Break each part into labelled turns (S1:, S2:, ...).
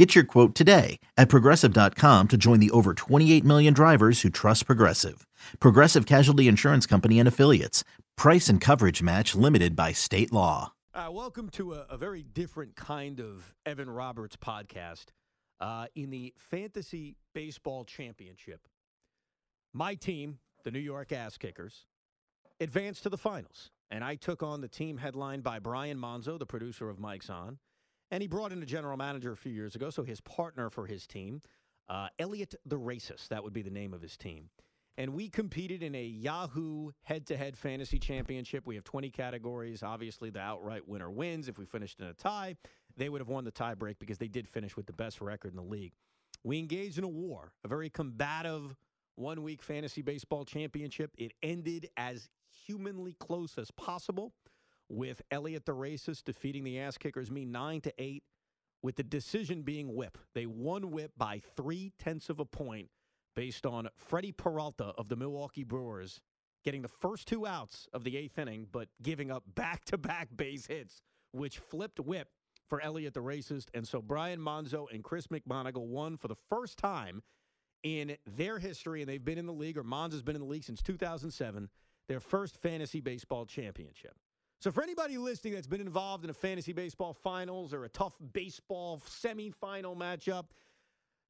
S1: Get your quote today at progressive.com to join the over 28 million drivers who trust Progressive. Progressive Casualty Insurance Company and Affiliates. Price and coverage match limited by state law.
S2: Uh, welcome to a, a very different kind of Evan Roberts podcast uh, in the Fantasy Baseball Championship. My team, the New York Ass Kickers, advanced to the finals, and I took on the team headlined by Brian Monzo, the producer of Mike's On. And he brought in a general manager a few years ago, so his partner for his team, uh, Elliot the Racist, that would be the name of his team. And we competed in a Yahoo head to head fantasy championship. We have 20 categories. Obviously, the outright winner wins. If we finished in a tie, they would have won the tie break because they did finish with the best record in the league. We engaged in a war, a very combative one week fantasy baseball championship. It ended as humanly close as possible with Elliot the Racist defeating the ass kickers, me nine to eight, with the decision being whip. They won whip by three tenths of a point based on Freddie Peralta of the Milwaukee Brewers getting the first two outs of the eighth inning, but giving up back to back base hits, which flipped whip for Elliot the Racist. And so Brian Monzo and Chris McMonagle won for the first time in their history, and they've been in the league, or Monzo's been in the league since 2007, their first fantasy baseball championship. So, for anybody listening that's been involved in a fantasy baseball finals or a tough baseball semifinal matchup,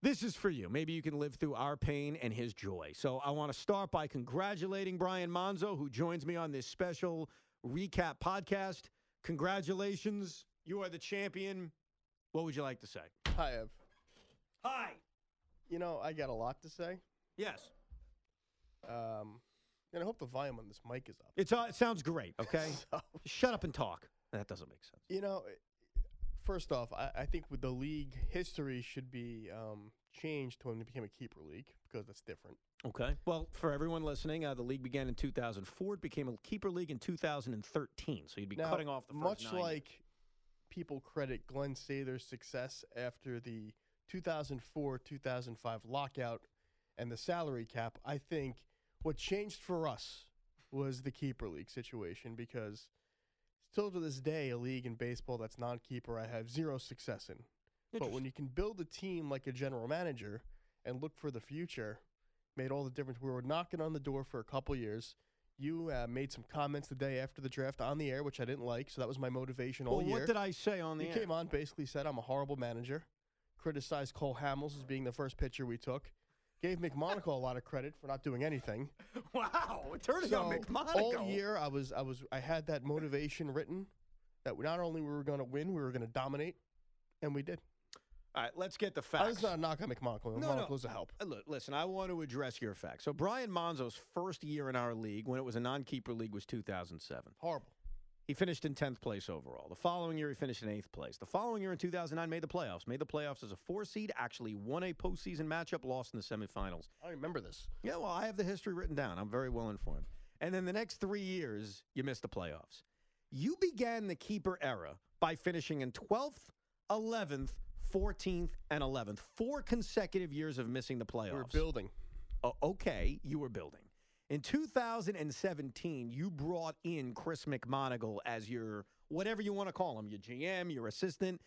S2: this is for you. Maybe you can live through our pain and his joy. So, I want to start by congratulating Brian Monzo, who joins me on this special recap podcast. Congratulations. You are the champion. What would you like to say?
S3: Hi, Ev.
S2: Hi.
S3: You know, I got a lot to say.
S2: Yes.
S3: Um, and I hope the volume on this mic is up.
S2: It's, uh, it sounds great, okay?
S3: So,
S2: Shut up and talk. That doesn't make sense.
S3: you know, first off, I, I think with the league history should be um, changed to when it became a keeper league because that's different.
S2: Okay. Well, for everyone listening, uh, the league began in 2004. It became a keeper league in 2013. So you'd be
S3: Now,
S2: cutting off the first
S3: much like people credit Glen Sather's success after the 2004-2005 lockout and the salary cap, I think what changed for us was the keeper league situation because still to this day, a league in baseball that's non-keeper, I have zero success in. But when you can build a team like a general manager and look for the future, made all the difference. We were knocking on the door for a couple years. You uh, made some comments the day after the draft on the air, which I didn't like. So that was my motivation all
S2: well,
S3: year.
S2: what did I say on the
S3: you
S2: air?
S3: came on, basically said I'm a horrible manager. Criticized Cole Hamels as being the first pitcher we took. Gave McMonagle a lot of credit for not doing anything.
S2: Wow, turning
S3: so
S2: on McMonagle.
S3: all year, I was, I was, I had that motivation written that not only we were going to win, we were going to dominate, and we did.
S2: All right, let's get the facts.
S3: was not a knock on McMonagle.
S2: No, no.
S3: McMonagle was a help.
S2: Uh, Look, listen, I want to address your facts. So Brian Monzo's first year in our league, when it was a non-keeper league, was 2007.
S3: Horrible.
S2: He finished in 10th place overall. The following year, he finished in 8th place. The following year, in 2009, made the playoffs. Made the playoffs as a four seed, actually won a postseason matchup, lost in the semifinals.
S3: I remember this.
S2: Yeah, well, I have the history written down. I'm very well informed. And then the next three years, you missed the playoffs. You began the keeper era by finishing in 12th, 11th, 14th, and 11th. Four consecutive years of missing the playoffs.
S3: We were building.
S2: O- okay, you were building. In 2017, you brought in Chris McMonagle as your whatever you want to call him, your GM, your assistant.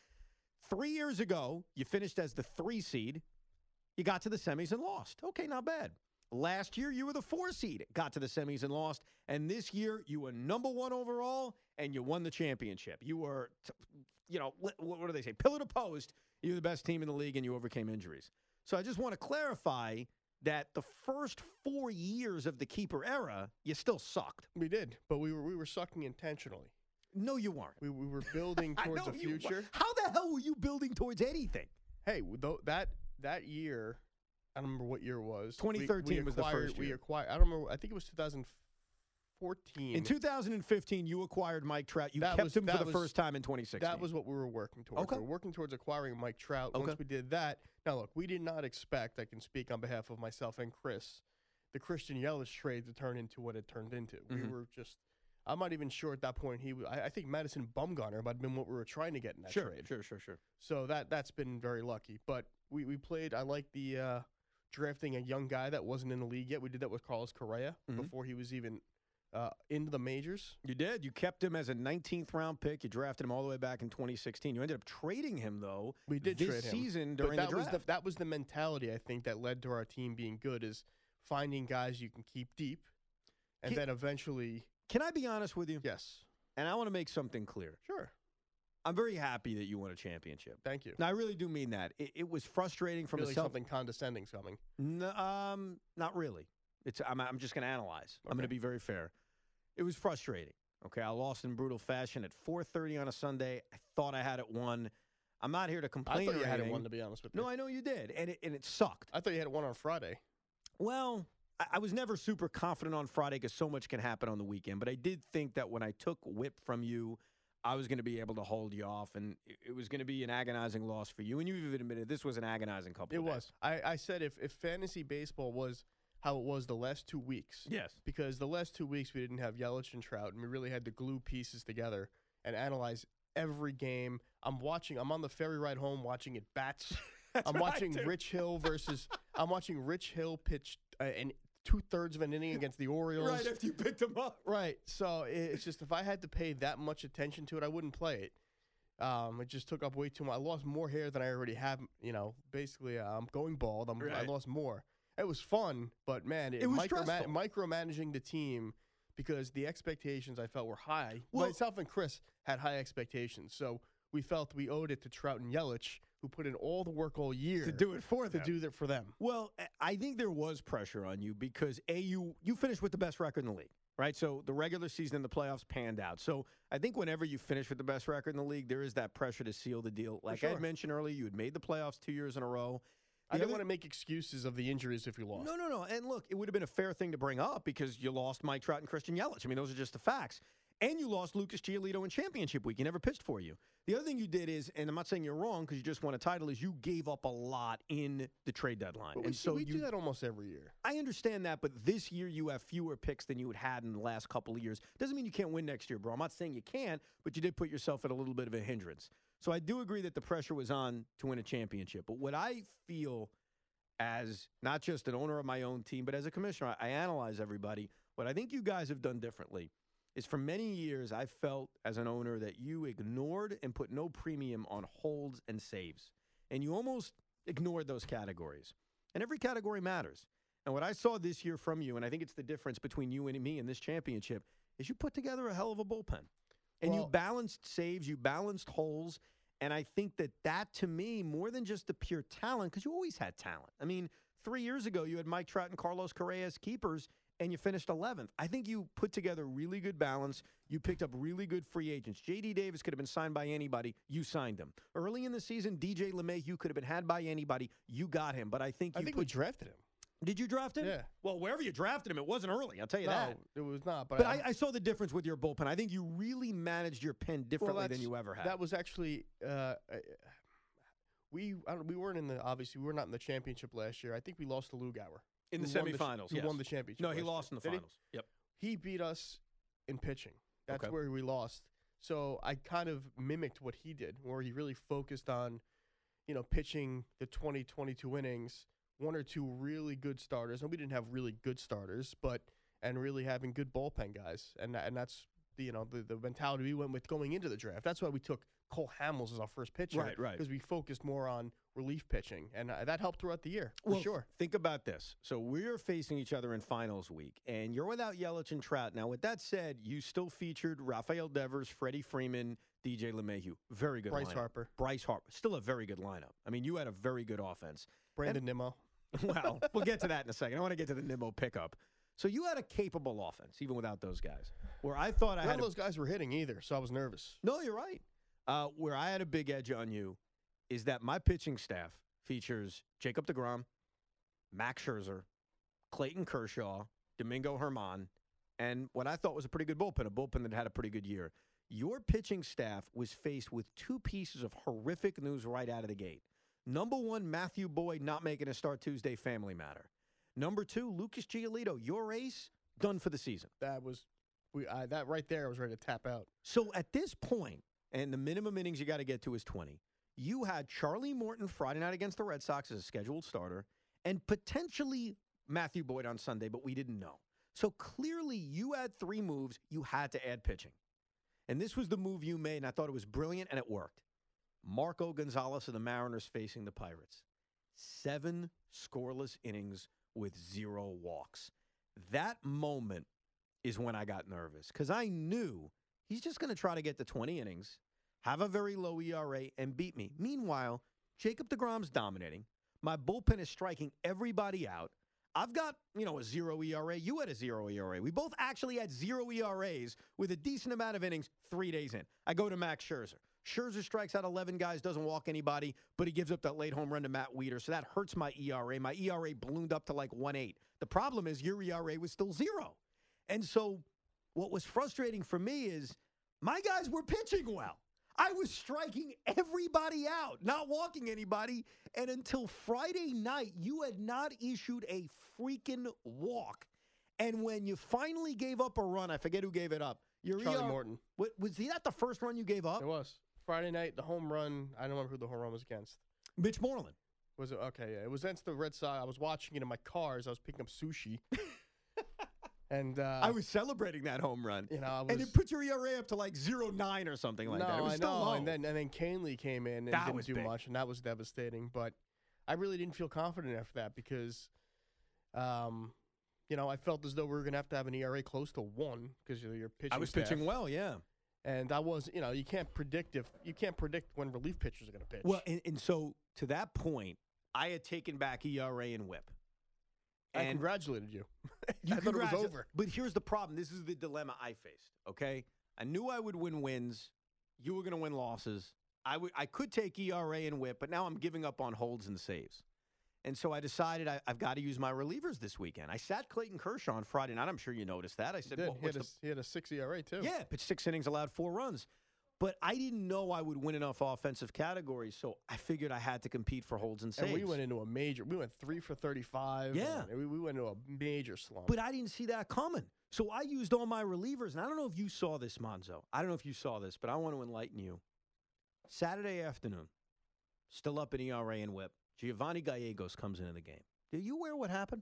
S2: Three years ago, you finished as the three seed. You got to the semis and lost. Okay, not bad. Last year, you were the four seed, got to the semis and lost. And this year, you were number one overall and you won the championship. You were, you know, what, do they say? Pillar to post. You're the best team in the league and you overcame injuries. So I just want to clarify that the first four years of the keeper era, you still sucked.
S3: We did, but we were we were sucking intentionally.
S2: No, you weren't.
S3: We, we were building towards
S2: know
S3: the
S2: you weren't.
S3: future.
S2: How the hell were you building towards anything?
S3: Hey, though that that year, I don't remember what year it was. We-
S2: 2013
S3: we
S2: was the
S3: acquired-
S2: first
S3: We acquired. I don't remember. I think it was 2014.
S2: In 2015, you acquired Mike Trout. You
S3: That
S2: kept
S3: was-
S2: him for the
S3: was-
S2: first time in 2016.
S3: That was what we were working towards.
S2: Okay.
S3: We were working towards acquiring Mike Trout.
S2: Okay.
S3: Once we did that, now look, we did not expect. I can speak on behalf of myself and Chris the Christian Yelich trade to turn into what it turned into.
S2: Mhm.
S3: We were just. I'm not even sure at that point. He, I, I think Madison Bumgarner might have been what we were trying to get in that
S2: Sure,
S3: trade.
S2: sure, sure, sure.
S3: So that that's been very lucky. But we, we played. I like the uh, drafting a young guy that wasn't in the league yet. We did that with Carlos Correa
S2: Mhm.
S3: before he was even uh, into the majors.
S2: You did. You kept him as a 19th round pick. You drafted him all the way back in 2016. You ended up trading him though.
S3: We did
S2: this
S3: trade him.
S2: season
S3: But
S2: during
S3: that
S2: the
S3: was
S2: draft.
S3: the that was the mentality I think that led to our team being good is finding guys you can keep deep, and
S2: Can-
S3: then eventually,
S2: Can I be honest with you?
S3: yes,
S2: And I want to make something clear.
S3: sure,
S2: I'm very happy that you won a championship.
S3: thank you.
S2: Now, I really do mean that. It, it was frustrating from a self.
S3: something condescending's coming.
S2: No, um, not really. It's. I'm. I'm just going to analyze. I'm going to be very fair. It was frustrating. Okay, I lost in brutal fashion at 4:30 on a Sunday. I thought I had it won. I'm not here to
S3: I
S2: complain.
S3: thought you had it one to be honest with you.
S2: No, I know you did, and it and it sucked.
S3: I thought you had it one on Friday.
S2: Well, I, I was never super confident on Friday because so much can happen on the weekend. But I did think that when I took whip from you, I was going to be able to hold you off, and it, it was going to be an agonizing loss for you. And you even admitted this was an agonizing couple.
S3: It was. I, I said if if fantasy baseball was how it was the last two weeks,
S2: Yes.
S3: because the last two weeks we didn't have Yelich and Trout, and we really had to glue pieces together and analyze every game. I'm watching. I'm on the ferry ride home watching it bats. I'm watching. Rich Hill versus. I'm watching Rich Hill pitch uh, two thirds of an inning against the Orioles.
S2: Right after you picked him up.
S3: Right. So it's just if I had to pay that much attention to it, I wouldn't play it. Um, it just took up way too much. I lost more hair than I already have. You know, basically, uh, I'm going bald. I'm, I lost more. It was fun, but man,
S2: It was
S3: microma-
S2: stressful.
S3: micromanaging the team because the expectations I felt were high.
S2: Well-
S3: Myself and Chris had high expectations, so we felt we owed it to Trout and Yelich, who put in all the work all year
S2: To do it for
S3: to
S2: them.
S3: do that for them.
S2: Well, I- I think there was pressure on you because a you you finished with the best record in the league, right? So the regular season and the playoffs panned out. So I think whenever you finish with the best record in the league, there is that pressure to seal the deal. Like I
S3: sure.
S2: had mentioned earlier, you had made the playoffs two years in a row.
S3: I didn't want to make excuses of the injuries if you lost.
S2: No, no, no. And look, it would have been a fair thing to bring up because you lost Mike Trout and Christian Yelich. I mean, those are just the facts. And you lost Lucas Giolito in championship week. He never pitched for you. The other thing you did is, and I'm not saying you're wrong because you just won a title, is you gave up a lot in the trade deadline.
S3: But we,
S2: and so
S3: we
S2: you
S3: do that almost every year.
S2: I understand that, but this year you have fewer picks than you had had in the last couple of years. Doesn't mean you can't win next year, bro. I'm not saying you can't, but you did put yourself at a little bit of a hindrance. So I do agree that the pressure was on to win a championship. But what I feel as not just an owner of my own team, but as a commissioner, I, I analyze everybody. What I think you guys have done differently is for many years I felt as an owner that you ignored and put no premium on holds and saves. And you almost ignored those categories. And every category matters. And what I saw this year from you, and I think it's the difference between you and me in this championship, is you put together a hell of a bullpen. And you balanced saves, you balanced holes. And I think that that to me, more than just the pure talent, because you always had talent. I mean, three years ago, you had Mike Trout and Carlos Correa as keepers, and you finished 11th. I think you put together really good balance. You picked up really good free agents. J.D. Davis could have been signed by anybody. You signed him. Early in the season, DJ LeMay, you could have been had by anybody. You got him. But I think you
S3: I think
S2: put
S3: we drafted him.
S2: Did you draft him?
S3: Yeah.
S2: Well, wherever you drafted him, it wasn't early. I'll tell you
S3: no,
S2: that.
S3: it was not. But,
S2: But
S3: I,
S2: I, saw the difference with your bullpen. I think you really managed your pen differently than you ever had.
S3: that was actually uh, we I don't, we weren't in the obviously we were not in the championship last year. I think we lost to Lugauer.
S2: in the
S3: who won sh-
S2: semifinals.
S3: who won the championship?
S2: No, he lost in the
S3: Did he?
S2: finals. Yep.
S3: He beat us in pitching. That's
S2: Okay.
S3: where we lost. So I kind of mimicked what he did, where he really focused on, you know, pitching the 20, 22 innings, one or two really good starters. And we didn't have really good starters, but and really having good bullpen guys, and and that's the you know the, the mentality we went with going into the draft. That's why we took Cole Hamels as our first pitcher,
S2: Right, right.
S3: because we focused more on relief pitching, and uh, that helped throughout the year for
S2: Well,
S3: sure.
S2: Think about this. So we're facing each other in finals week, and you're without Yelich and Trout. Now, with that said, you still featured Rafael Devers, Freddie Freeman, DJ LeMahieu. Very good
S3: Bryce
S2: lineup.
S3: Harper,
S2: Bryce Harper. Still a very good lineup. I mean, you had a very good offense.
S3: Brandon Nimmo.
S2: well, we'll get to that in a second. I want to get to the Nimmo pickup. So you had a capable offense, even without those guys. Where I thought I
S3: None
S2: had
S3: of
S2: a
S3: those guys were hitting either, so I was nervous.
S2: No, you're right. Uh, where I had a big edge on you is that my pitching staff features Jacob DeGrom, Max Scherzer, Clayton Kershaw, Domingo Germán, and what I thought was a pretty good bullpen, a bullpen that had a pretty good year. Your pitching staff was faced with two pieces of horrific news right out of the gate. Number one, Matthew Boyd not making a start Tuesday, family matter. Number two, Lucas Giolito, your ace, done for the season.
S3: That was we I, that right there. I was ready to tap out.
S2: So at this point, and the minimum innings you got to get to is 20, you had Charlie Morton Friday night against the Red Sox as a scheduled starter and potentially Matthew Boyd on Sunday, but we didn't know. So clearly you had three moves, you had to add pitching. And this was the move you made, and I thought it was brilliant, and it worked. Marco Gonzalez of the Mariners facing the Pirates. Seven scoreless innings with zero walks. That moment is when I got nervous because I knew he's just going to try to get to 20 innings, have a very low ERA, and beat me. Meanwhile, Jacob DeGrom's dominating. My bullpen is striking everybody out. I've got, you know, a zero ERA. You had a zero ERA. We both actually had zero ERAs with a decent amount of innings three days in. I go to Max Scherzer. Scherzer strikes out 11 guys, doesn't walk anybody, but he gives up that late home run to Matt Wieters. So that hurts my ERA. My ERA ballooned up to like 1.8. The problem is your ERA was still zero. And so what was frustrating for me is my guys were pitching well. I was striking everybody out, not walking anybody. And until Friday night, you had not issued a freaking walk. And when you finally gave up a run, I forget who gave it up. Your
S3: Charlie
S2: ER
S3: Morton.
S2: Wa- was he that the first run you gave up?
S3: It was Friday night. The home run. I don't remember who the home run was against.
S2: Mitch Moreland.
S3: Was it okay? Yeah, it was against the Red Sox. I was watching it in my car as I was picking up sushi, and uh,
S2: I was celebrating that home run.
S3: you know, I was.
S2: And it put your ERA up to like zero nine or something like
S3: no,
S2: that. It was
S3: I know.
S2: low.
S3: And then and then Kahnle came in and
S2: That
S3: didn't do
S2: big.
S3: much, and that was devastating. But I really didn't feel confident after that because, um, you know, I felt as though we were going to have to have an ERA close to one because you're, you're pitching.
S2: I was
S3: staff.
S2: pitching well, yeah.
S3: And I was, you know, you can't predict if you can't predict when relief pitchers are going to pitch.
S2: Well, and, and so to that point, I had taken back ERA and WHIP.
S3: I congratulated you.
S2: You
S3: I thought it was over.
S2: But here's the problem. This is the dilemma I faced. Okay, I knew I would win wins. You were going to win losses. I would. I could take ERA and WHIP, but now I'm giving up on holds and saves. And so I decided I, I've got to use my relievers this weekend. I sat Clayton Kershaw on Friday night. I'm sure you noticed that. I said. "What-
S3: he, had
S2: the
S3: a, he had a six ERA too.
S2: Yeah, pitched six innings, allowed four runs. But I didn't know I would win enough offensive categories, so I figured I had to compete for holds and saves.
S3: And we went into a major. We went three for thirty-five.
S2: Yeah.
S3: we, we went into a major slump.
S2: But I didn't see that coming. So I used all my relievers. And I don't know if you saw this, Monzo. I don't know if you saw this, but I want to enlighten you. Saturday afternoon, still up in ERA and whip, Giovanni Gallegos comes into the game. Do you aware what happened?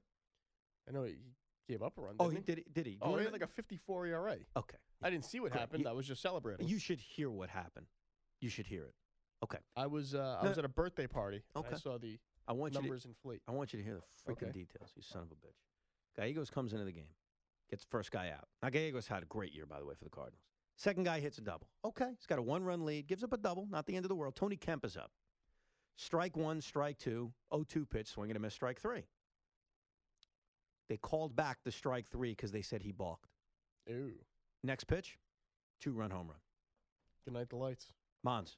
S3: I know he gave up a run.
S2: Oh, he did. He, did he?
S3: Oh, he had like a 54 ERA.
S2: okay.
S3: I didn't see what happened.
S2: You-
S3: I was just celebrating.
S2: You should hear what happened. You should hear it. Okay.
S3: I was uh, I
S2: No.
S3: was at a birthday party.
S2: Okay.
S3: I saw the
S2: I want you to
S3: numbers inflate.
S2: I want you to hear the freaking
S3: Okay.
S2: details, you son of a bitch. Gallegos comes into the game, gets the first guy out. Now, Gallegos had a great year, by the way, for the Cardinals. Second guy hits a double. Okay, he's got a one run lead, gives up a double, not the end of the world. Tony Kemp is up. Strike one, strike two, 0 2 pitch, swing and a miss, strike three. They called back the strike three because they said he balked.
S3: Ooh.
S2: Next pitch, two run home run.
S3: Good night, the lights.
S2: Mons,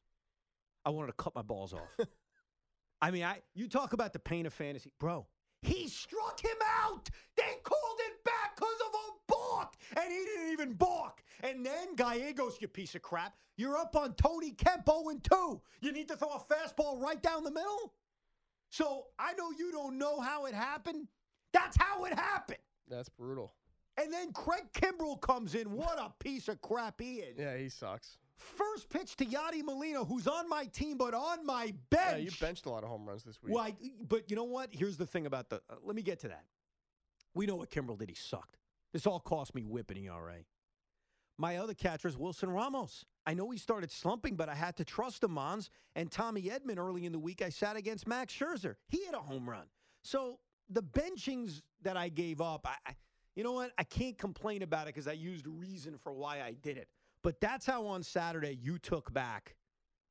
S2: I wanted to cut my balls off. I mean, I you talk about the pain of fantasy, bro. He struck him out. They called it back because of a balk, and he didn't even balk. And then Gallegos, you piece of crap, you're up on Tony Kemp 0 2. You need to throw a fastball right down the middle. So I know you don't know how it happened. That's how it happened.
S3: That's brutal.
S2: And then Craig Kimbrel comes in. What a piece of crap he is.
S3: Yeah, he sucks.
S2: First pitch to Yadi Molina, who's on my team but on my bench.
S3: Yeah, you benched a lot of home runs this week.
S2: Well, I, but you know what? Here's the thing about the. Uh, let me get to that. We know what Kimbrel did. He sucked. This all cost me whipping ERA. My other catcher is Wilson Ramos. I know he started slumping, but I had to trust him, Mons. And Tommy Edman early in the week, I sat against Max Scherzer. He had a home run. So the benchings that I gave up, I, I you know what? I can't complain about it because I used reason for why I did it. But that's how on Saturday you took back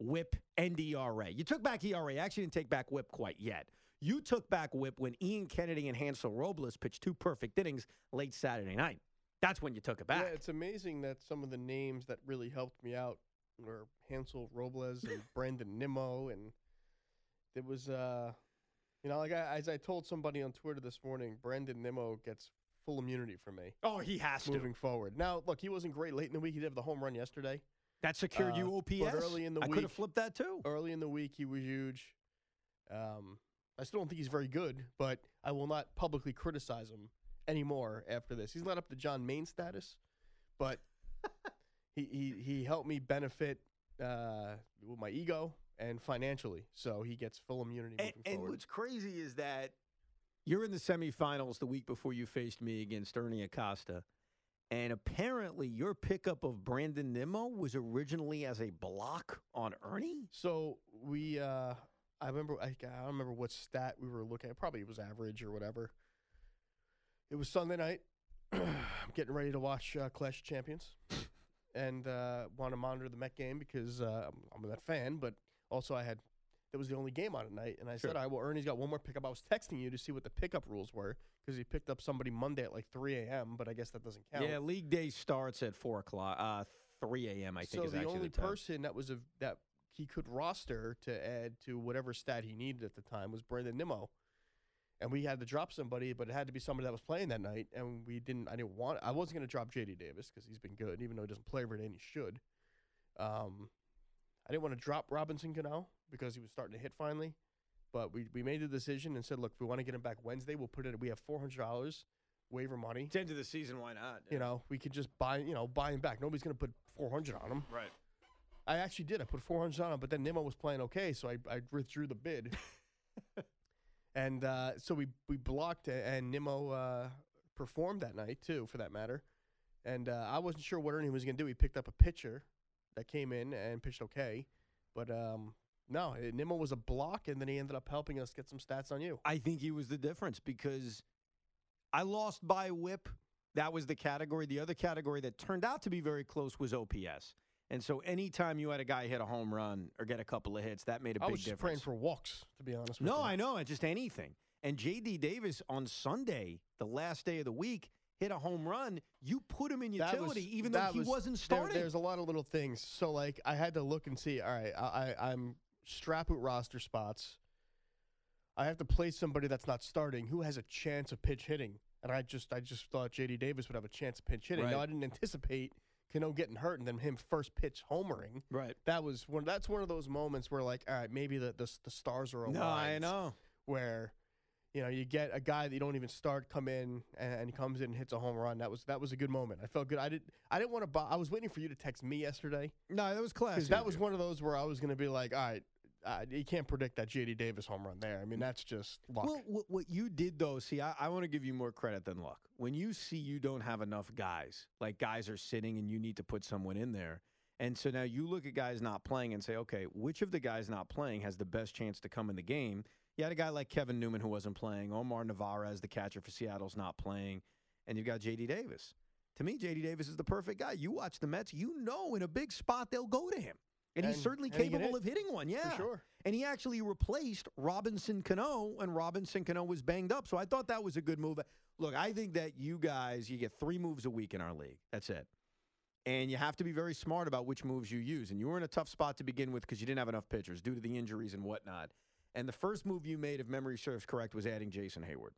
S2: whip and ERA. You took back ERA. Actually, didn't take back whip quite yet. You took back whip when Ian Kennedy and Hansel Robles pitched two perfect innings late Saturday night. That's when you took it back.
S3: Yeah, it's amazing that some of the names that really helped me out were Hansel Robles and Brandon Nimmo, and it was, uh, you know, like I, as I told somebody on Twitter this morning, Brandon Nimmo gets full immunity from me
S2: oh, he has to.
S3: moving forward. Now, look, he wasn't great late in the week. He did have the home run yesterday.
S2: That secured
S3: Uh,
S2: you
S3: but
S2: OPS.
S3: early in the week.
S2: I could have flipped that too.
S3: Early in the week, he was huge. Um, I still don't think he's very good, but I will not publicly criticize him anymore after this. He's not up to John Maine status, but he, he he helped me benefit uh, with my ego and financially, so he gets full immunity
S2: And, and what's crazy is that you're in the semifinals the week before you faced me against Ernie Acosta. And apparently, your pickup of Brandon Nimmo was originally as a block on Ernie.
S3: So we, uh, I remember, I, I don't remember what stat we were looking at. Probably it was average or whatever. It was Sunday night. I'm getting ready to watch uh, Clash of Champions, and uh, want to monitor the Met game because uh, I'm, I'm a fan. But also, I had that was the only game on at night, and I
S2: Sure.
S3: said, "All right, well, Ernie's got one more pickup." I was texting you to see what the pickup rules were because he picked up somebody Monday at like 3 a.m. But I guess that doesn't count.
S2: Yeah, league day starts at four o'clock, uh, three a.m. I think
S3: so
S2: is
S3: the only
S2: the
S3: person that was a, that he could roster to add to whatever stat he needed at the time was Brandon Nimmo, and we had to drop somebody, but it had to be somebody that was playing that night, and we didn't. I didn't want. I wasn't going to drop J.D. Davis because he's been good, even though he doesn't play every day and he should. Um, I didn't want to drop Robinson Cano because he was starting to hit finally, but we we made the decision and said, look, if we want to get him back Wednesday, we'll put it. We have four hundred dollars waiver money.
S2: It's end of the season. Why not?
S3: You know, we could just buy, you know, buy him back. Nobody's going to put 400 on him.
S2: right?
S3: I actually did. I put 400 on him, but then Nimmo was playing okay, so I, I withdrew the bid. and uh, so we, we blocked and Nimmo uh, performed that night, too, for that matter. And uh, I wasn't sure what Ernie was going to do. He picked up a pitcher that came in and pitched okay. But um, no, eh, Nimmo was a block, and then he ended up helping us get some stats on you.
S2: I think he was the difference because I lost by whip. That was the category. The other category that turned out to be very close was OPS. And so anytime you had a guy hit a home run or get a couple of hits, that made a big difference.
S3: I was just
S2: difference.
S3: praying for walks, to be honest with
S2: no,
S3: you.
S2: I know, it's just anything. And JD Davis on Sunday, the last day of the week, hit a home run. You put him in utility,
S3: was-
S2: even though he
S3: was-
S2: wasn't
S3: there-
S2: starting.
S3: there's a lot of little things. So like I had to look and see. All right, I, I I'm strap out roster spots. I have to play somebody that's not starting who has a chance of pitch hitting, and I just I just thought J.D. Davis would have a chance of pitch hitting. Now
S2: Right.
S3: I didn't anticipate Cano getting hurt and then him first pitch homering.
S2: right.
S3: That was one. That's one of those moments where like, all right, maybe the the, the stars are aligned.
S2: No, I know.
S3: Where. You know, you get a guy that you don't even start come in and, and he comes in and hits a home run. That was that was a good moment. I felt good. I did. I didn't want to. Buy, I was waiting for you to text me yesterday
S2: No, that was classic.
S3: that was one of those where I was going to be like, all right, uh, you can't predict that JD Davis home run there. I mean, that's just luck.
S2: Well, what, you did though, see, I, I want to give you more credit than luck. When you see you don't have enough guys, like guys are sitting and you need to put someone in there. And so now you look at guys not playing and say, okay, which of the guys not playing has the best chance to come in the game? You had a guy like Kevin Newman who wasn't playing, Omar Narvaez, the catcher for Seattle's not playing, and you've got JD Davis. To me, JD Davis is the perfect guy. You watch the Mets, you know in a big spot they'll go to him. And, he's certainly
S3: and
S2: capable
S3: hit.
S2: of hitting one, yeah.
S3: for sure.
S2: And he actually replaced Robinson Cano, and Robinson Cano was banged up. So I thought that was a good move. Look, I think that you guys, you get three moves a week in our league. That's it. And you have to be very smart about which moves you use. And you were in a tough spot to begin with because you didn't have enough pitchers due to the injuries and whatnot. And the first move you made, if memory serves correct, was adding Jason Heyward.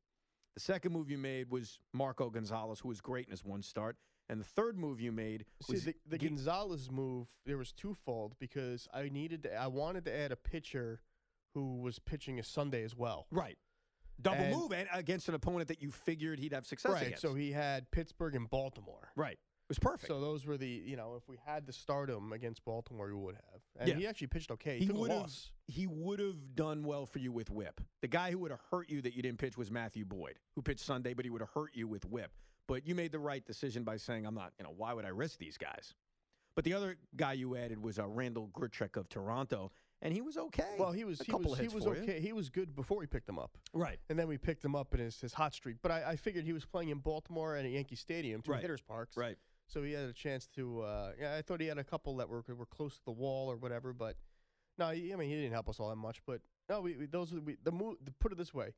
S2: The second move you made was Marco Gonzalez, who was great in his one start. And the third move you made
S3: See,
S2: was
S3: the, the
S2: get-
S3: Gonzalez move, there was twofold because I needed to, I wanted to add a pitcher who was pitching a Sunday as well.
S2: right double
S3: And-
S2: move and against an opponent that you figured he'd have success
S3: right.
S2: against.
S3: So he had Pittsburgh and Baltimore.
S2: right, it was perfect.
S3: So those were the, you know, if we had to start him against Baltimore, we would have. And
S2: Yeah.
S3: he actually pitched okay. He,
S2: he would have he would have done well for you with whip. The guy who would have hurt you that you didn't pitch was Matthew Boyd, who pitched Sunday, but he would have hurt you with whip. But you made the right decision by saying, "I'm not, you know, why would I risk these guys?" But the other guy you added was uh, Randal Grichuk of Toronto, and he was okay.
S3: Well, he was
S2: a
S3: he
S2: couple
S3: was
S2: of
S3: he was
S2: for you.
S3: okay. He was good before we picked him up,
S2: right,
S3: and then we picked him up in his, his hot streak. But I, I figured he was playing in Baltimore and at Yankee Stadium, two
S2: Right.
S3: hitters parks,
S2: right.
S3: So he had a chance to. Uh, yeah, I thought he had a couple that were were close to the wall or whatever, but no, I mean he didn't help us all that much. But no, we, we those we, the move. The, put it this way,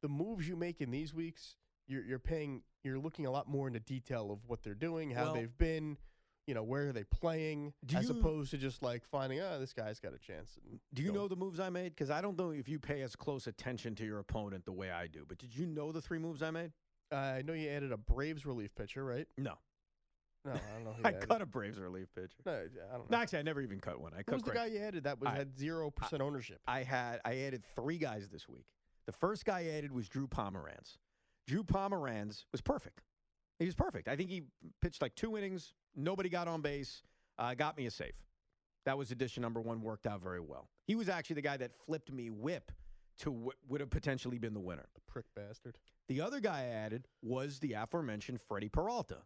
S3: the moves you make in these weeks, you're you're paying. You're looking a lot more into detail of what they're doing, how
S2: Well-
S3: they've been. You know where are they playing, as
S2: you-
S3: opposed to just like finding, oh, this guy's got a chance.
S2: Do you
S3: going.
S2: know the moves I made? Because I don't know if you pay as close attention to your opponent the way I do. But did you know the three moves I made?
S3: Uh, I know you added a Braves relief pitcher, right?
S2: No,
S3: No, I don't know. Who
S2: I
S3: added.
S2: cut a Braves relief pitcher.
S3: No, I don't
S2: No, actually, I never even cut one. I
S3: Who
S2: cut
S3: was the guy you added that was
S2: I-
S3: had zero percent ownership?
S2: I had I added three guys this week. The first guy I added was Drew Pomeranz. Drew Pomeranz was perfect. He was perfect. I think he pitched like two innings. Nobody got on base. Uh, got me a save. That was addition number one. Worked out very well. He was actually the guy that flipped me whip to what would have potentially been the winner.
S3: Prick bastard.
S2: The other guy I added was the aforementioned Freddie Peralta,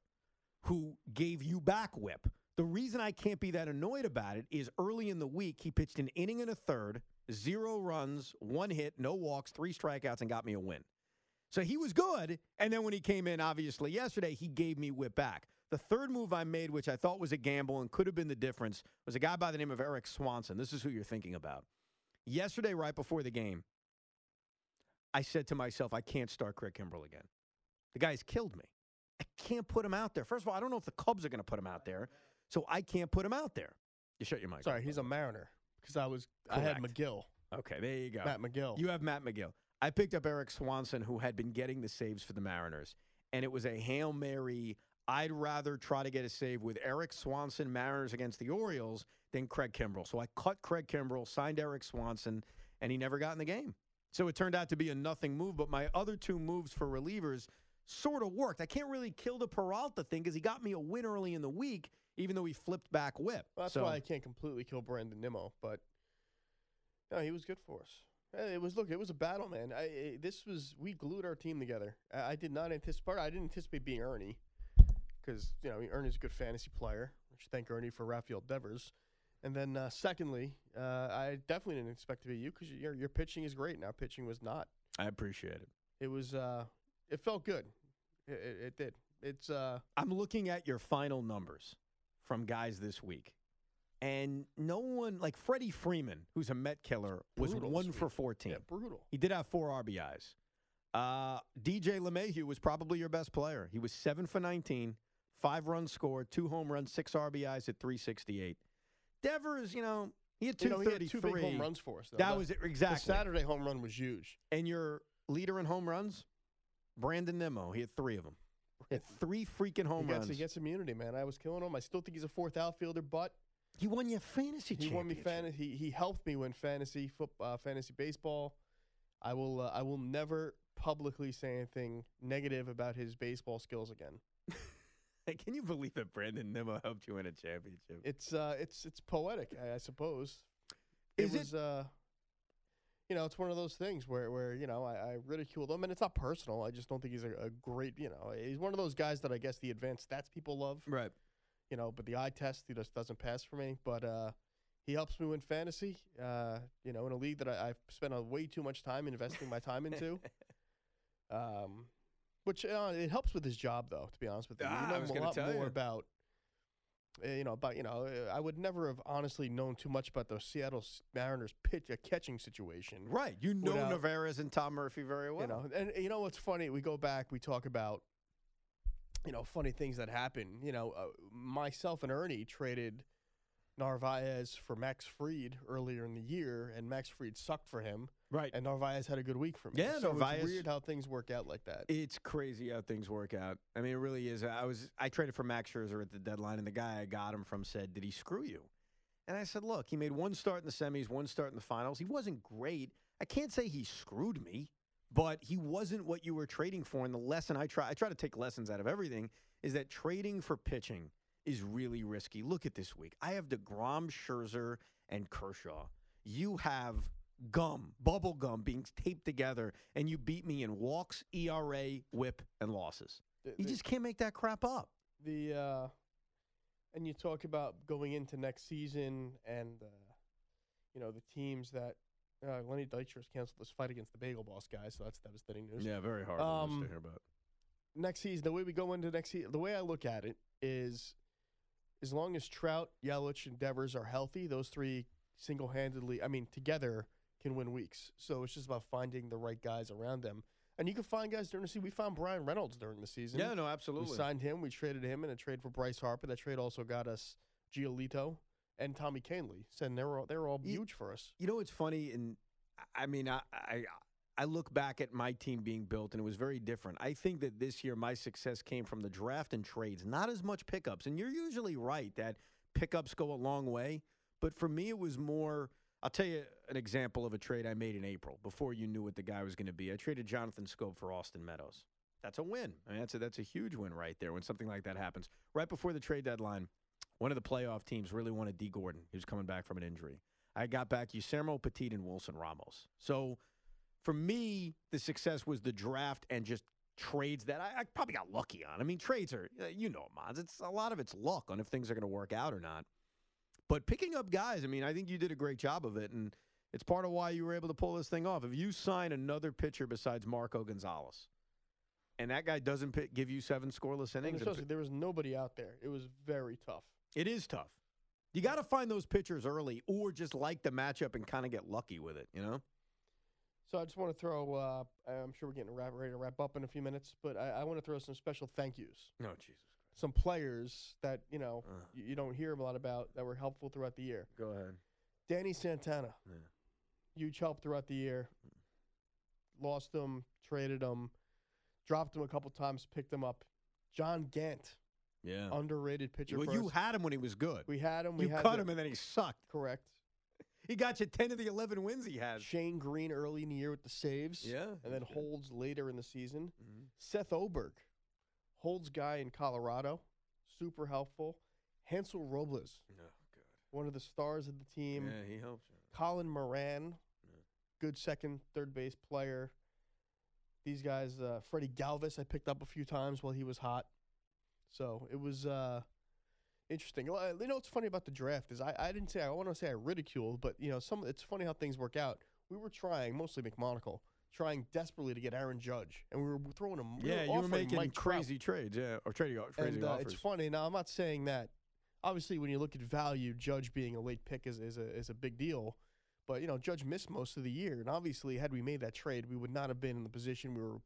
S2: who gave you back whip. The reason I can't be that annoyed about it is early in the week, he pitched an inning and a third, zero runs, one hit, no walks, three strikeouts, and got me a win. So he was good. And then when he came in, obviously, yesterday, he gave me whip back. The third move I made, which I thought was a gamble and could have been the difference, was a guy by the name of Erik Swanson. This is who you're thinking about. Yesterday, right before the game, I said to myself, I can't start Craig Kimbrel again. The guy's killed me. I can't put him out there. First of all, I don't know if the Cubs are going to put him out there, so I can't put him out there. You shut your mic.
S3: Sorry, he's a Mariner because I was I had Magill,
S2: Okay, there you go.
S3: Matt Magill.
S2: You have Matt Magill. I picked up Erik Swanson, who had been getting the saves for the Mariners, and it was a hail mary. I'd rather try to get a save with Erik Swanson, Mariners against the Orioles, than Craig Kimbrel. So I cut Craig Kimbrel, signed Erik Swanson, and he never got in the game. So it turned out to be a nothing move. But my other two moves for relievers sort of worked. I can't really kill the Peralta thing because he got me a win early in the week, even though he flipped back whip.
S3: Well, that's
S2: so,
S3: why I can't completely kill Brandon Nimmo, but no, he was good for us. Eh, It was look, it was a battle, man. I, I this was we glued our team together. I, I did not anticipate. I didn't anticipate being Ernie because you know Ernie's a good fantasy player. I should thank Ernie for Rafael Devers. And then uh, secondly, uh, I definitely didn't expect to be you because your your pitching is great. Now pitching was not.
S2: I appreciate it.
S3: It was. Uh, it felt good. It, it, it did. It's. Uh,
S2: I'm looking at your final numbers from guys this week. And no one, like Freddie Freeman, who's a Met killer, was
S3: Brutal
S2: one for 14.
S3: yeah, brutal.
S2: He did have four RBIs. Uh, DJ LeMahieu was probably your best player. He was seven for 19, five runs scored, two home runs, six RBIs at 368. Devers, you know, he had
S3: You know, he had
S2: 233.
S3: two big home runs for us. Though.
S2: That
S3: The-
S2: was it,
S3: the
S2: exactly.
S3: Saturday home run was huge.
S2: And your leader in home runs, Brandon Nimmo. He had three of them. He had three freaking home
S3: he gets,
S2: runs.
S3: He gets immunity, man. I was killing him. I still think he's a fourth outfielder, but
S2: He won you a fantasy
S3: he won me fantasy. He, he helped me win fantasy foot, uh, fantasy baseball. I will uh, I will never publicly say anything negative about his baseball skills again.
S2: Can you believe that Brandon Nimmo helped you win a championship?
S3: It's uh it's it's poetic, I, I suppose.
S2: Is
S3: it
S2: it-
S3: was uh you know, it's one of those things where, where you know, I, I ridiculed him, and it's not personal. I just don't think he's a, a great, you know, he's one of those guys that I guess the advanced stats people love.
S2: right.
S3: You know, but the eye test he just doesn't pass for me. But uh, he helps me win fantasy. Uh, you know, in a league that I, I've spent a way too much time investing my time into. Um, which uh, it helps with his job, though. To be honest with you,
S2: Ah,
S3: you
S2: I
S3: know
S2: was
S3: him a lot
S2: tell
S3: more
S2: you.
S3: about. Uh, you know about you know uh, I would never have honestly known too much about the Seattle Mariners pitch a catching situation.
S2: Right. You know
S3: Without-
S2: Narvaez and Tom Murphy very well.
S3: You know, and you know what's funny? We go back, we talk about, you know, funny things that happen. You know, uh, myself and Ernie traded Narvaez for Max Fried earlier in the year, and Max Fried sucked for him,
S2: right.
S3: and Narvaez had a good week for me.
S2: Yeah,
S3: so
S2: Narvaez-
S3: It's weird how things work out like that.
S2: It's crazy how things work out. I mean, it really is. I was I traded for Max Scherzer at the deadline, and the guy I got him from said, "Did he screw you?" And I said, "Look, he made one start in the semis, one start in the finals. He wasn't great. I can't say he screwed me, but he wasn't what you were trading for. And the lesson I try I try to take lessons out of everything is that trading for pitching is really risky. Look at this week. I have DeGrom, Scherzer, and Kershaw. You have gum, bubble gum being taped together, and you beat me in walks, ERA, whip, and losses.
S3: The-
S2: You
S3: the-
S2: just can't make that crap up.
S3: the uh, and you talk about going into next season and uh, you know the teams that uh, Lenny Dykstra has canceled this fight against the Bagel Boss guy, so that's devastating news.
S2: Yeah, very hard
S3: news to
S2: hear about.
S3: next season, the way we go into next season, the way I look at it is, as long as Trout, Yelich, and Devers are healthy, those three single-handedly, I mean, together can win weeks. So it's just about finding the right guys around them, and you can find guys during the season. We found Bryan Reynolds during the season.
S2: Yeah, no, absolutely.
S3: we signed him. We traded him in a trade for Bryce Harper. That trade also got us Giolito and Tommy Kahnle. And they were all, they were all
S2: Ye-
S3: huge for us.
S2: You know what's funny, and I mean, I, I I look back at my team being built, and it was very different. I think that this year my success came from the draft and trades, not as much pickups. And you're usually right that pickups go a long way, but for me, it was more. I'll tell you an example of a trade I made in April before you knew what the guy was going to be. I traded Jonathan Schoop for Austin Meadows. That's a win. I mean, that's a, that's a huge win right there when something like that happens. Right before the trade deadline, one of the playoff teams really wanted Dee Gordon. He was coming back from an injury. I got back Yusmeiro Petit and Wilson Ramos. So for me, the success was the draft and just trades that I, I probably got lucky on. I mean, trades are, uh, you know, Mons. It's a lot of it's luck on if things are going to work out or not. But picking up guys, I mean, I think you did a great job of it, and it's part of why you were able to pull this thing off. If you sign another pitcher besides Marco Gonzalez, and that guy doesn't pick, give you seven scoreless innings, and
S3: especially, there was nobody out there. It was very tough.
S2: It is tough. You got to find those pitchers early, or just like the matchup and kind of get lucky with it. You know?
S3: So I just want to throw. Uh, I'm sure we're getting wrap, ready to wrap up in a few minutes, but I, I want to throw some special thank yous.
S2: No, Jesus.
S3: Some players that you know
S2: Uh.
S3: you, you don't hear a lot about that were helpful throughout the year.
S2: Go ahead.
S3: Danny Santana,
S2: Yeah.
S3: huge help throughout the year. Lost him, traded him, dropped him a couple times, picked him up. John Gant,
S2: Yeah.
S3: underrated pitcher.
S2: well,
S3: for
S2: you
S3: us.
S2: had him when he was good.
S3: we had him. We
S2: you
S3: had
S2: cut
S3: the-
S2: him, and then he sucked.
S3: correct.
S2: He got you ten of the eleven wins he has.
S3: Shane Greene early in the year with the saves.
S2: Yeah,
S3: And then
S2: he's good.
S3: holds later in the season.
S2: Mhm.
S3: Seth Oberg, holds guy in Colorado, super helpful. Hansel Robles,
S2: Oh, God.
S3: one of the stars of the team.
S2: Yeah, he helps. you.
S3: Colin Moran,
S2: Yeah.
S3: good second, third base player. These guys, uh, Freddie Galvis, I picked up a few times while he was hot. So it was uh, interesting. Well, You know what's funny about the draft is I, I didn't say I want to say I ridiculed, but you know some it's funny how things work out. We were trying mostly McMonagle, trying desperately to get Aaron Judge, and we were throwing him. we
S2: Yeah, you were making
S3: Mike Trout.
S2: crazy trades. Yeah, or trading crazy
S3: and uh,
S2: offers.
S3: it's funny. Now I'm not saying that. Obviously, when you look at value, Judge being a late pick is, is a is a big deal. But you know, Judge missed most of the year, and obviously, had we made that trade, we would not have been in the position we were.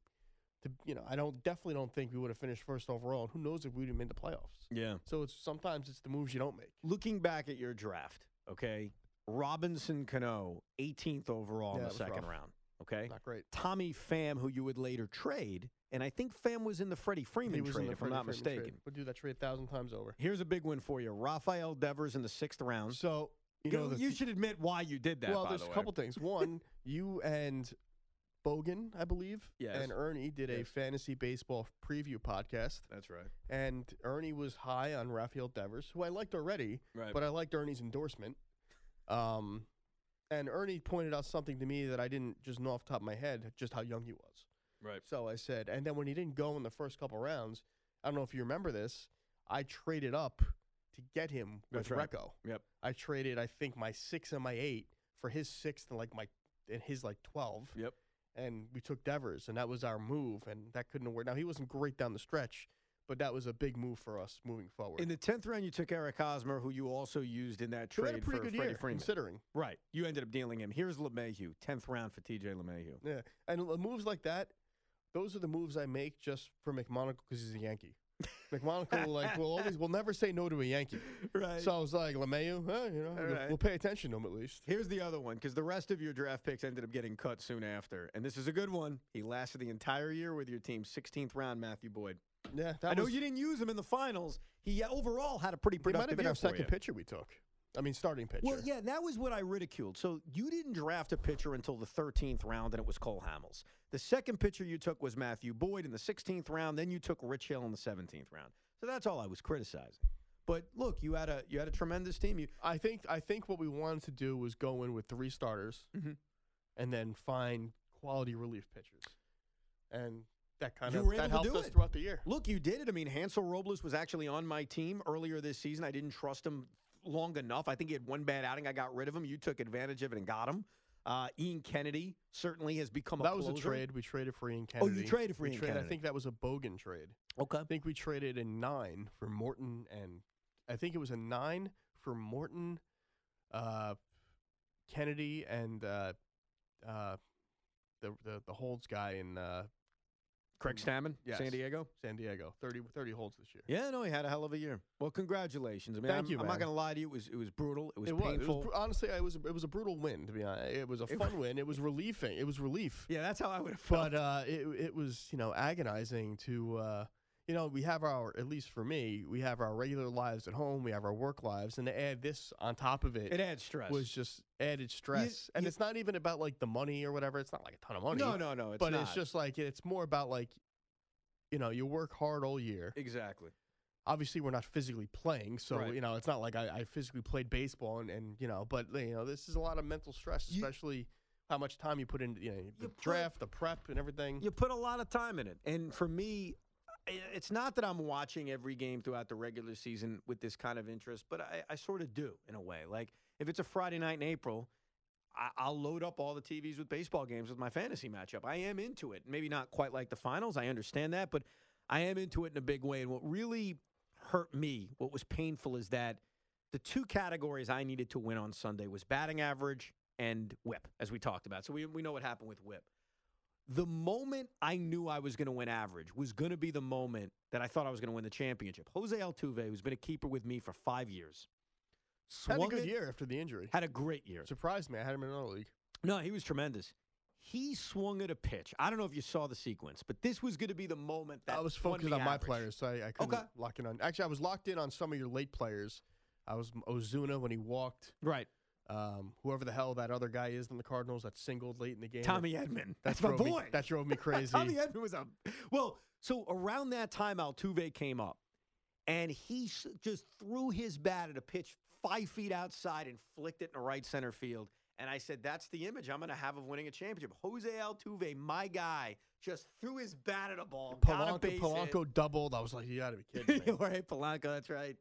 S3: To you know, I don't definitely don't think we would have finished first overall. And who knows if we'd have made the playoffs?
S2: yeah.
S3: So it's sometimes it's the moves you don't make.
S2: Looking back at your draft, okay, Robinson Cano, 18th overall
S3: Yeah,
S2: in the second
S3: rough.
S2: round. Okay,
S3: Not great.
S2: Tommy Pham, who you would later trade, and I think Pham was in the Freddie Freeman
S3: he was in
S2: trade,
S3: the
S2: if I'm not
S3: Freeman trade.
S2: mistaken.
S3: We'll do that trade a thousand times over.
S2: Here's a big win for you: Rafael Devers in the sixth round.
S3: So you
S2: You,
S3: know, the,
S2: you should admit why you did that.
S3: well,
S2: by
S3: there's
S2: the
S3: a couple things. One, you and Bogan, I believe,
S2: Yes.
S3: and Ernie did a fantasy baseball preview podcast.
S2: That's right.
S3: And Ernie was high on Rafael Devers, who I liked already,
S2: Right.
S3: but I liked Ernie's endorsement. Um, and Ernie pointed out something to me that I didn't just know off the top of my head, just how young he was.
S2: right.
S3: So I said, and then when he didn't go in the first couple rounds, I don't know if you remember this, I traded up to get him with
S2: That's right.
S3: Recco.
S2: Yep.
S3: I traded, I think, my six and my eight for his sixth and like my and his like twelve.
S2: Yep.
S3: And we took Devers, and that was our move, and that couldn't have worked. Now he wasn't great down the stretch, but that was a big move for us moving forward.
S2: In the tenth round, you took Eric Hosmer, who you also used in that trade
S3: had a pretty
S2: for
S3: good
S2: Freddie
S3: year,
S2: Freeman.
S3: considering.
S2: Right. You ended up dealing him. Here's LeMahieu, tenth round for T.J. LeMahieu.
S3: Yeah, and moves like that, those are the moves I make just for McMonagle because he's a Yankee. McMonagle like will always we'll never say no to a Yankee.
S2: Right.
S3: So I was like, LeMahieu, eh, you know, we'll-
S2: right.
S3: we'll pay attention to him at least.
S2: Here's the other one because the rest of your draft picks ended up getting cut soon after, and this is a good one. He lasted the entire year with your team. 16th round, Matthew Boyd.
S3: Yeah, that
S2: I know you didn't use him in the finals. He overall had a pretty productive
S3: He might have been our second
S2: you.
S3: pitcher we took. I mean, starting pitcher.
S2: Well, yeah, that was what I ridiculed. So you didn't draft a pitcher until the 13th round, and it was Cole Hamels. The second pitcher you took was Matthew Boyd in the 16th round. Then you took Rich Hill in the 17th round. So that's all I was criticizing. But look, you had a you had a tremendous team. You
S3: I think I think what we wanted to do was go in with three starters,
S2: Mhm.
S3: and then find quality relief pitchers, and that kind
S2: You
S3: of that helped us
S2: it.
S3: throughout the year.
S2: look, you did it. I mean, Hansel Robles was actually on my team earlier this season. I didn't trust him long enough. I think he had one bad outing. I got rid of him. You took advantage of it and got him. Uh, Ian Kennedy certainly has become a
S3: That was a trade we traded for Ian Kennedy.
S2: Oh, you traded for
S3: We
S2: Ian
S3: traded-
S2: Kennedy.
S3: I think that was a Bogan trade.
S2: Okay.
S3: I think we traded in nine for Morton, and I think it was a nine for Morton, uh, Kennedy, and uh, uh, the, the the holds guy in uh,
S2: Craig Stammen,
S3: Yes.
S2: San Diego.
S3: San Diego. 30, 30 holds this year.
S2: Yeah, no, he had a hell of a year. Well, congratulations. I mean,
S3: Thank
S2: I'm,
S3: you,
S2: I'm not going to lie to you. It was it was brutal. It was
S3: it was. It
S2: painful.
S3: was honestly, it was it was a brutal win. To be honest, it was a
S2: It
S3: fun win. It was relieving. It was relief.
S2: yeah, that's how I would have felt.
S3: But uh, it it was you know agonizing to uh, you know, we have our at least for me, we have our regular lives at home, we have our work lives, and to add this on top of it,
S2: It adds stress.
S3: was just added stress. and
S2: you-
S3: it's not even about like the money or whatever. It's not like a ton of money.
S2: no, no, no. It's
S3: but
S2: not.
S3: it's just like it's more about like, you know, you work hard all year.
S2: exactly.
S3: Obviously, we're not physically playing, so
S2: Right.
S3: you know, it's not like I, I physically played baseball and, and you know, but you know, this is a lot of mental stress,
S2: You-
S3: especially how much time you put into you know, the
S2: You put-
S3: draft, the prep, and everything.
S2: You put a lot of time in it. And for me, it's not that I'm watching every game throughout the regular season with this kind of interest, but I, I sort of do in a way. Like if it's a Friday night in April, I, I'll load up all the TVs with baseball games with my fantasy matchup. I am into it. Maybe not quite like the finals. I understand that, but I am into it in a big way. And what really hurt me, what was painful, is that the two categories I needed to win on Sunday was batting average and whip, as we talked about. So we, we know what happened with whip. The moment I knew I was going to win average was going to be the moment that I thought I was going to win the championship. Jose Altuve, who's been a keeper with me for five years,
S3: Had a good
S2: it-
S3: year after the injury.
S2: Had a great year.
S3: Surprised me. I had him in another league.
S2: No, he was tremendous. He swung at a pitch. I don't know if you saw the sequence, but this was going to be the moment that
S3: I was focused on my players, so I, I couldn't
S2: Okay.
S3: lock in on. Actually, I was locked in on some of your late players. I was Ozuna when he walked.
S2: Right.
S3: Um, whoever the hell that other guy is in the Cardinals that singled late in the game.
S2: Tommy Edman.
S3: That
S2: That's my
S3: drove me-
S2: boy.
S3: that drove me crazy.
S2: Tommy Edman was up. Well, so around that time, Altuve came up, and he just threw his bat at a pitch five feet outside and flicked it in the right center field. And I said, "That's the image I'm going to have of winning a championship." Jose Altuve, my guy, just threw his bat at a ball.
S3: Polanco. Polanco doubled. I was like, you got to be kidding me.
S2: right, Polanco. That's right.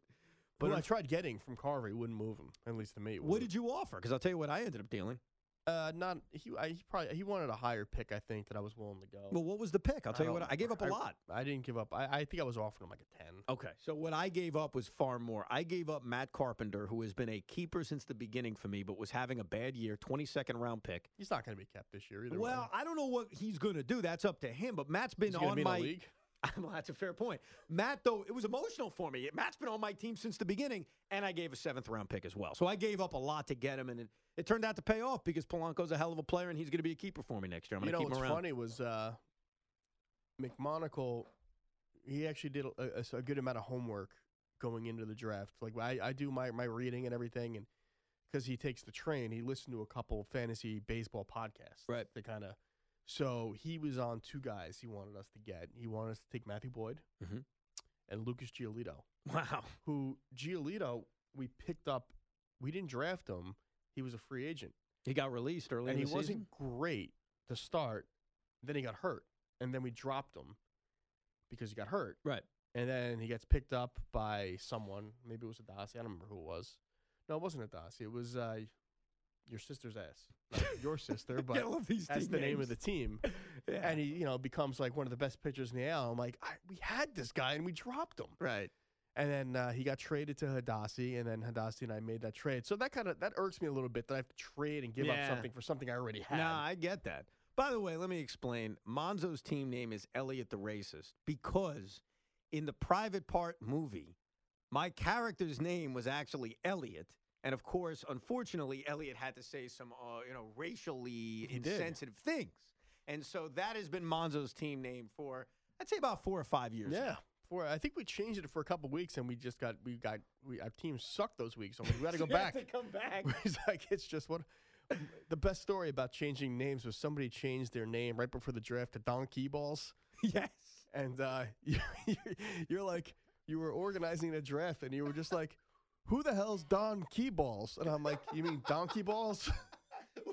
S3: But I tried getting from Carver. He wouldn't move him. At least to me.
S2: what did you offer? Because I'll tell you what I ended up dealing.
S3: Uh, not he. I, he probably he wanted a higher pick. I think that I was willing to go.
S2: Well, what was the pick? I'll tell you what. I gave up a lot.
S3: I didn't give up. I, I think I was offering him like a ten.
S2: Okay. So what I gave up was far more. I gave up Matt Carpenter, who has been a keeper since the beginning for me, but was having a bad year, 22nd round pick.
S3: He's not going to be kept this year either.
S2: well,
S3: way.
S2: I don't know what he's going to do. That's up to him. But Matt's been on
S3: be in the
S2: my
S3: league.
S2: well, that's a fair point. Matt, though, it was emotional for me. Matt's been on my team since the beginning, and I gave a seventh round pick as well. So I gave up a lot to get him, and it, it turned out to pay off because Polanco's a hell of a player, and he's going to be a keeper for me next year. I'm
S3: you
S2: going
S3: know
S2: to keep
S3: what's
S2: him around.
S3: funny was uh, McMonagle. He actually did a, a- a good amount of homework going into the draft. Like I, I do my, my reading and everything, and because he takes the train, he listened to a couple fantasy baseball podcasts.
S2: Right.
S3: To kind of. So he was on two guys he wanted us to get. He wanted us to take Matthew Boyd
S2: Mhm.
S3: and Lucas Giolito,
S2: Wow.
S3: who Giolito we picked up. We didn't draft him. He was a free agent
S2: He got released early
S3: and he wasn't great to start. Then he got hurt, and then we dropped him because he got hurt.
S2: Right.
S3: And then he gets picked up by someone. Maybe it was Adasi. I don't remember who it was. No, it wasn't Adasi. It was uh, your sister's ass. Not your sister, but
S2: I love these
S3: that's
S2: team
S3: the name of the team.
S2: Yeah.
S3: And he, you know, becomes like one of the best pitchers in the AL. I'm like, I, we had this guy and we dropped him.
S2: right.
S3: And then uh, he got traded to Hadassi, and then Hadassi and I made that trade. So that kind of that irks me a little bit that I have to trade and give
S2: Yeah.
S3: up something for something I already had.
S2: No, I get that. By the way, let me explain. Monzo's team name is Elliot the Racist because in the private part movie, my character's name was actually Elliot. And of course, unfortunately, Elliot had to say some, uh, you know, racially
S3: He did.
S2: insensitive things. And so that has been Monzo's team name for, I'd say, about four or five years. now.
S3: Yeah. For I think we changed it for a couple weeks, and we just got we got we our team sucked those weeks, so we got to go back.
S2: to come back.
S3: it's like it's just what the best story about changing names was somebody changed their name right before the draft to Donkey Balls.
S2: yes.
S3: and uh, you, you're like you were organizing a draft, and you were just like, "Who the hell's Don Keyballs?" And I'm like, "You mean Donkey Balls?"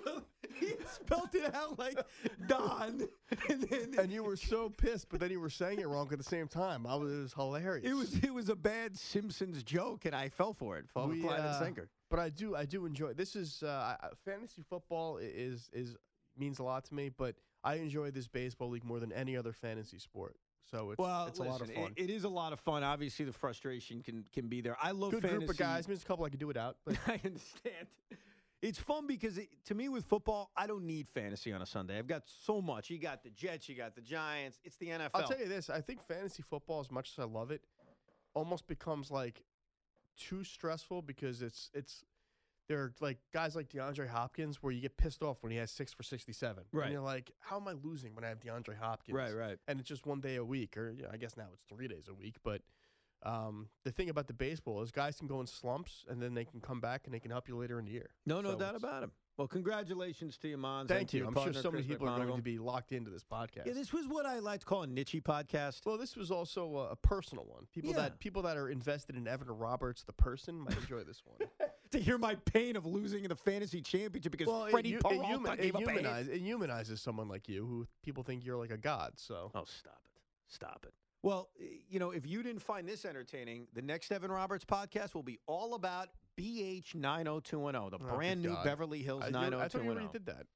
S2: Well, he spelled it out like Don. And then
S3: and you were so pissed, but then you were saying it wrong at the same time. I was, it was hilarious.
S2: It was it was a bad Simpsons joke, and I fell for it. Fell
S3: We,
S2: Clyde and
S3: uh. But I do I do enjoy this is uh, fantasy football is is means a lot to me, but I enjoy this baseball league more than any other fantasy sport. So it's
S2: Well,
S3: it's a lot of
S2: listen,
S3: fun.
S2: It, it is a lot of fun. Obviously, the frustration can can be there. I love
S3: Good
S2: fantasy.
S3: group of guys. There's a couple I could do without, but
S2: I understand. It's fun because it, to me, with football, I don't need fantasy on a Sunday. I've got so much. You got the Jets, you got the Giants. It's the NFL.
S3: I'll tell you this: I think fantasy football, as much as I love it, almost becomes like too stressful because it's it's there are like guys like DeAndre Hopkins where you get pissed off when he has six for 67.
S2: Right.
S3: And you're like, how am I losing when I have DeAndre Hopkins?
S2: right. Right.
S3: And it's just one day a week, or you know, I guess now it's three days a week. But um, the thing about the baseball is guys can go in slumps and then they can come back and they can help you later in the year.
S2: No, no
S3: So
S2: doubt about him. Well, congratulations to you, Mons.
S3: Thank you. I'm sure so many
S2: Chris
S3: people are going to be locked into this podcast.
S2: Yeah, this was what I like to call a niche podcast.
S3: well, this was also a, a personal one. People
S2: Yeah.
S3: that people that are invested in Evan Roberts, the person, might enjoy this one.
S2: to hear my pain of losing in the fantasy championship because
S3: well,
S2: Freddie
S3: it, it, human-
S2: gave
S3: it,
S2: up a hit.
S3: humanize, it humanizes someone like you who people think you're like a god. So
S2: Oh, stop it. Stop it. Well, you know, if you didn't find this entertaining, the next Evan Roberts podcast will be all about BH 90210, the
S3: Oh,
S2: brand new
S3: God.
S2: Beverly Hills
S3: I, you- I thought you
S2: 90210.
S3: already oh did that.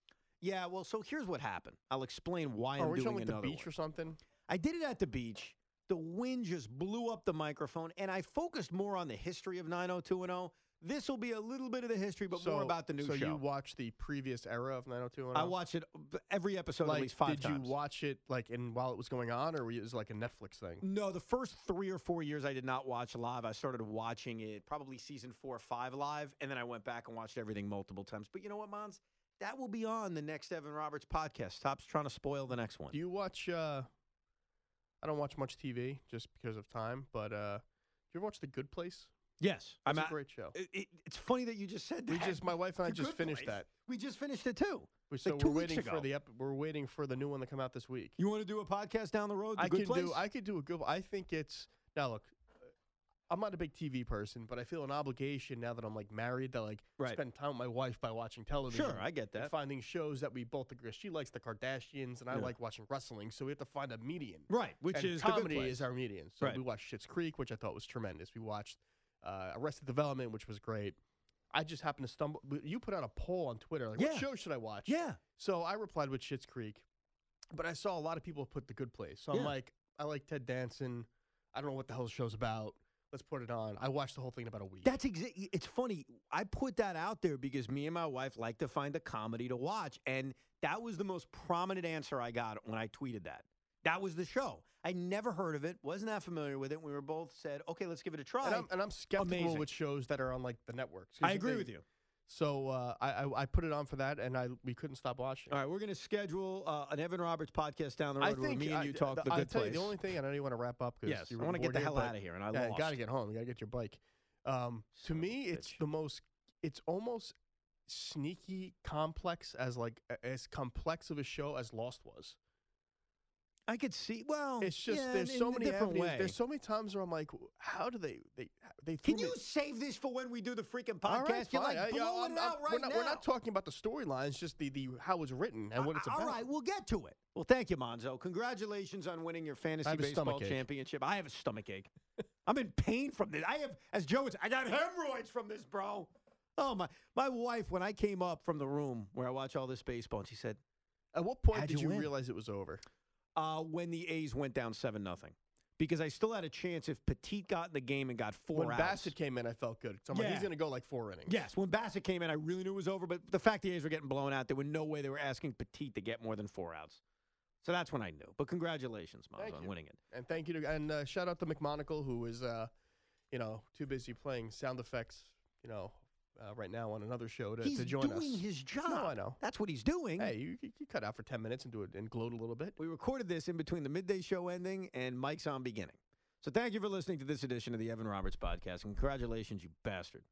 S2: Yeah, well, so here's what happened. I'll explain why
S3: Oh,
S2: I'm
S3: were you
S2: doing
S3: on like the beach
S2: one.
S3: or something?
S2: I did it at the beach. The wind just blew up the microphone, and I focused more on the history of 90210. This will be a little bit of the history, but more about the new
S3: so
S2: show.
S3: So you watched the previous era of 90210?
S2: I watched it every episode
S3: like,
S2: at least five
S3: did
S2: times.
S3: Did you watch it like in while it was going on, or was it like a Netflix thing?
S2: No, the first three or four years I did not watch live. I started watching it probably season four or five live, and then I went back and watched everything multiple times. But you know what, Mons? That will be on the next Evan Roberts podcast. Stop trying to spoil the next one.
S3: Do you watch? uh I don't watch much TV just because of time, but uh do you ever watch The Good Place?
S2: Yes, I'm
S3: It's a great show.
S2: it, it- it's funny that you just said that.
S3: We just, my wife and I
S2: The
S3: just finished
S2: Place.
S3: that.
S2: We just finished it too.
S3: So
S2: two
S3: we're
S2: weeks
S3: waiting for
S2: ago.
S3: the ep- we're waiting for the new one to come out this week.
S2: You want to do a podcast down the road? The
S3: I could
S2: Place?
S3: do I could do a good. I think it's now look. Uh, I'm not a big TV person, but I feel an obligation now that I'm like married to like
S2: Right.
S3: spend time with my wife by watching television.
S2: Sure, I get that.
S3: finding shows that we both agree. She likes the Kardashians, and I
S2: Yeah.
S3: like watching wrestling. So we have to find a median.
S2: Right, which
S3: and
S2: is
S3: comedy is our median. So
S2: Right.
S3: we watched Schitt's Creek, which I thought was tremendous. We watched uh, Arrested Development, which was great. I just happened to stumble. You put out a poll on Twitter, like,
S2: Yeah.
S3: what show should I watch?
S2: yeah.
S3: So I replied with Schitt's Creek, but I saw a lot of people put The Good Place. So I'm like, I like Ted Danson. I don't know what the hell the show's about. Let's put it on. I watched the whole thing in about a week.
S2: That's exactly. It's funny. I put that out there because me and my wife like to find a comedy to watch, and that was the most prominent answer I got when I tweeted that. That was the show. I never heard of it. Wasn't that familiar with it. We were both said, "Okay, let's give it a try."
S3: and I'm, and I'm skeptical
S2: Amazing.
S3: with shows that are on like the networks.
S2: I agree
S3: they-
S2: with you.
S3: So uh, I, I I put it on for that, and I we couldn't stop watching.
S2: All right, we're going to schedule uh, an Evan Roberts podcast down the road
S3: I
S2: where me and
S3: I,
S2: you talk the
S3: I
S2: good
S3: tell
S2: place.
S3: You, the only thing, and I know you want to wrap up because
S2: yes, I want to get the hell out of here, and I
S3: yeah, got to get home. You got to get your bike. Um, to
S2: Son
S3: me,
S2: a
S3: it's
S2: bitch.
S3: the most. It's almost sneaky complex as like as complex of a show as Lost was.
S2: I could see. Well,
S3: It's just
S2: yeah,
S3: there's
S2: in
S3: so
S2: a
S3: many
S2: different
S3: avenues.
S2: way.
S3: There's so many times where I'm like, how do they they they
S2: Can
S3: threw
S2: you
S3: me-
S2: save this for when we do the freaking podcast?
S3: All right,
S2: You're
S3: fine.
S2: like
S3: I- yeah,
S2: blowing
S3: I'm-
S2: it
S3: I'm-
S2: out right
S3: we're not,
S2: now.
S3: We're not talking about the storylines, just the the how it's written and what it's about.
S2: All right, we'll get to it. Well, thank you, Monzo. Congratulations on winning your fantasy baseball championship. I have a stomach ache. I'm in pain from this. I have, as Joe would say, I got hemorrhoids from this, bro. Oh my! My wife, when I came up from the room where I watch all this baseball, and she said,
S3: At what point
S2: How'd
S3: did
S2: you
S3: you realize it was over?
S2: Uh, "When the A's went down seven nothing, because I still had a chance if Petit got in the game and got four
S3: when
S2: outs."
S3: Bassitt came in, I felt good. So I'm like, he's going to go like four innings.
S2: Yes, when Bassitt came in, I really knew it was over. But the fact the A's were getting blown out, there was no way they were asking Petit to get more than four outs. So that's when I knew. But congratulations,
S3: Thank
S2: on
S3: you.
S2: winning it.
S3: And thank you to and uh, shout out to McMonagle who is, uh, you know, too busy playing sound effects, you know, uh, right now on another show to,
S2: He's
S3: to join
S2: doing
S3: us.
S2: his job.
S3: No, I know.
S2: That's what he's doing.
S3: Hey, you, you, you cut out for ten minutes and do it and gloat a little bit.
S2: We recorded this in between the midday show ending and Mike's on beginning. So thank you for listening to this edition of the Evan Roberts podcast. Congratulations, you bastard.